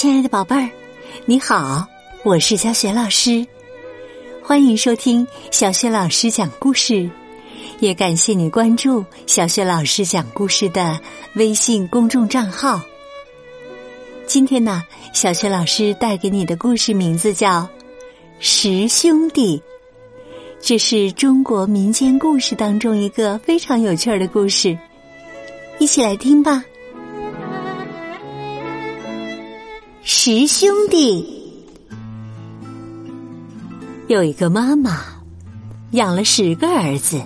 亲爱的宝贝儿，你好，我是小雪老师，欢迎收听小雪老师讲故事，也感谢你关注小雪老师讲故事的微信公众账号。今天呢，小雪老师带给你的故事名字叫《十兄弟》，这是中国民间故事当中一个非常有趣的故事，一起来听吧。十兄弟有一个妈妈，养了十个儿子，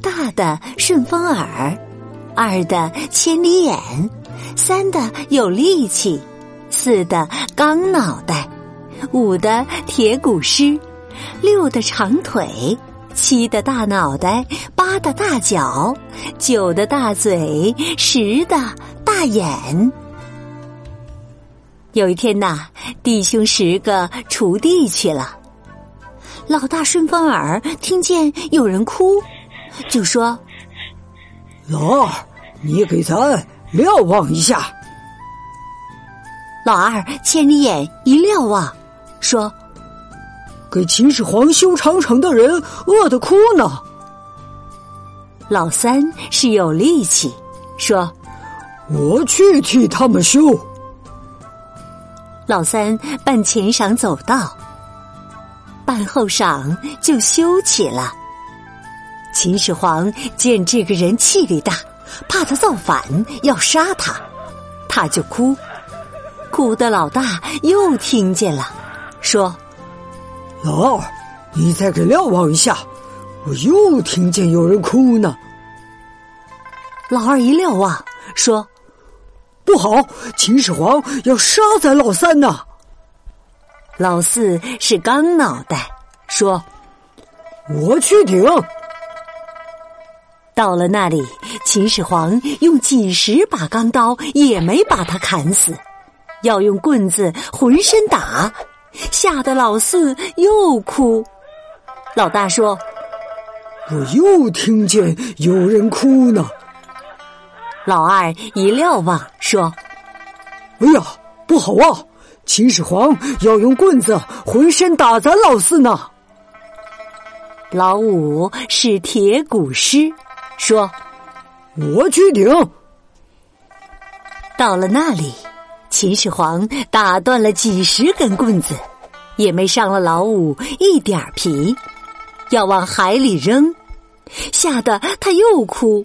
大的顺风耳，二的千里眼，三的有力气，四的钢脑袋，五的铁骨狮，六的长腿，七的大脑袋，八的大脚，九的大嘴，十的大眼。有一天呐，弟兄十个锄地去了。老大顺风耳听见有人哭，就说：“老二，你给咱瞭望一下。”老二千里眼一瞭望，说：“给秦始皇修长城的人饿得哭呢。”老三是有力气，说：“我去替他们修。”老三办前晌走道，办后晌就休起了。秦始皇见这个人气力大，怕他造反要杀他，他就哭，哭的老大又听见了，说：“老二，你再给瞭望一下，我又听见有人哭呢。”老二一瞭望，说。不好！秦始皇要杀咱老三呐！老四是钢脑袋，说：“我去顶。”到了那里，秦始皇用几十把钢刀也没把他砍死，要用棍子浑身打，吓得老四又哭。老大说：“我又听见有人哭呢。”老二一瞭望，说：“哎呀，不好啊！秦始皇要用棍子浑身打咱老四呢。”老五是铁骨师，说：“我去顶。”到了那里，秦始皇打断了几十根棍子，也没伤了老五一点皮，要往海里扔，吓得他又哭。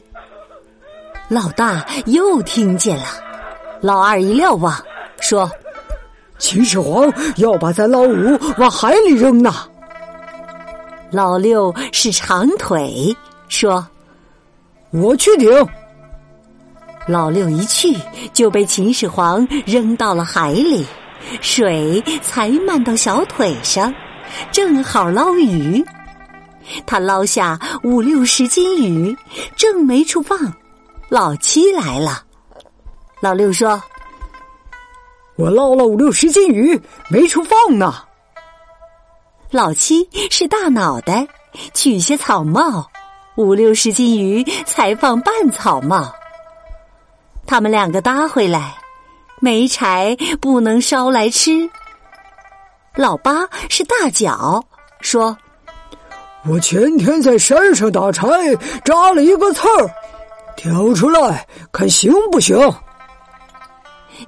老大又听见了，老二一瞭望，说：“秦始皇要把咱老五往海里扔呢。”老六是长腿，说：“我去顶。”老六一去就被秦始皇扔到了海里，水才漫到小腿上，正好捞鱼。他捞下五六十斤鱼，正没处放。老七来了，老六说：“我捞了五六十斤鱼，没处放呢。”老七是大脑袋，取些草帽，五六十斤鱼才放半草帽。他们两个搭回来，没柴不能烧来吃。老八是大脚，说：“我前天在山上打柴，扎了一个刺儿。”挑出来看行不行？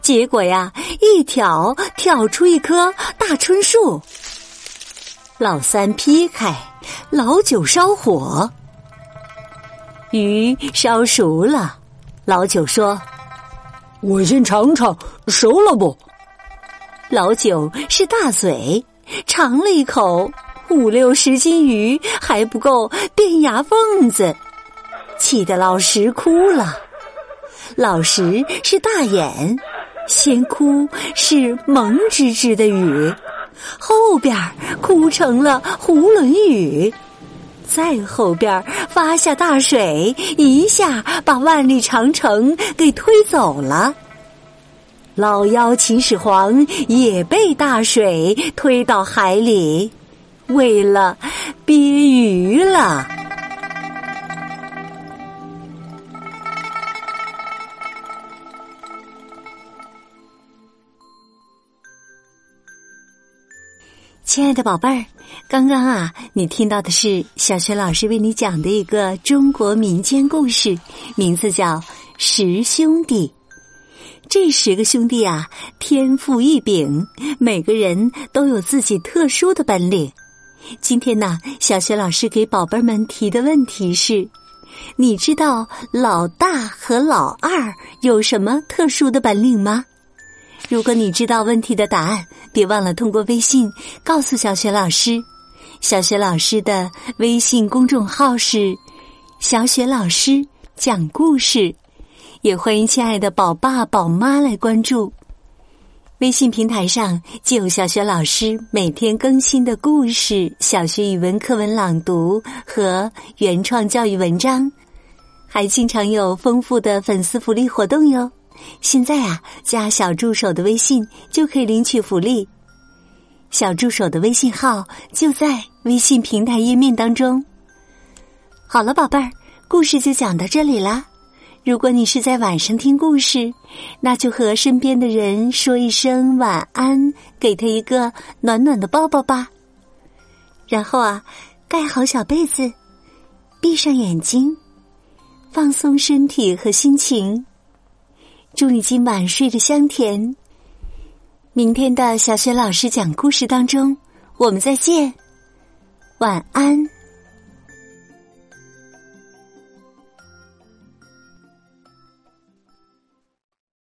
结果呀，一挑挑出一棵大椿树。老三劈开，老九烧火，鱼烧熟了。老九说：“我先尝尝，熟了不？”老九是大嘴，尝了一口，五六十斤鱼还不够垫牙缝子。气得老石哭了，老石是大眼，先哭是蒙吱吱的雨，后边哭成了囫囵雨，再后边发下大水，一下把万里长城给推走了。老妖秦始皇也被大水推到海里，为了憋鱼了。亲爱的宝贝儿，刚刚啊，你听到的是小学老师为你讲的一个中国民间故事，名字叫《十兄弟》。这十个兄弟啊，天赋异禀，每个人都有自己特殊的本领。今天呢，小学老师给宝贝们提的问题是：你知道老大和老二有什么特殊的本领吗？如果你知道问题的答案，别忘了通过微信告诉小雪老师。小雪老师的微信公众号是“小雪老师讲故事”，也欢迎亲爱的宝爸宝妈来关注。微信平台上既有小学老师每天更新的故事、小学语文课文朗读和原创教育文章，还经常有丰富的粉丝福利活动哟。现在啊，加小助手的微信就可以领取福利。小助手的微信号就在微信平台页面当中。好了，宝贝儿，故事就讲到这里啦。如果你是在晚上听故事，那就和身边的人说一声晚安，给他一个暖暖的抱抱吧。然后啊，盖好小被子，闭上眼睛，放松身体和心情。祝你今晚睡得香甜。明天的小雪老师讲故事当中，我们再见，晚安。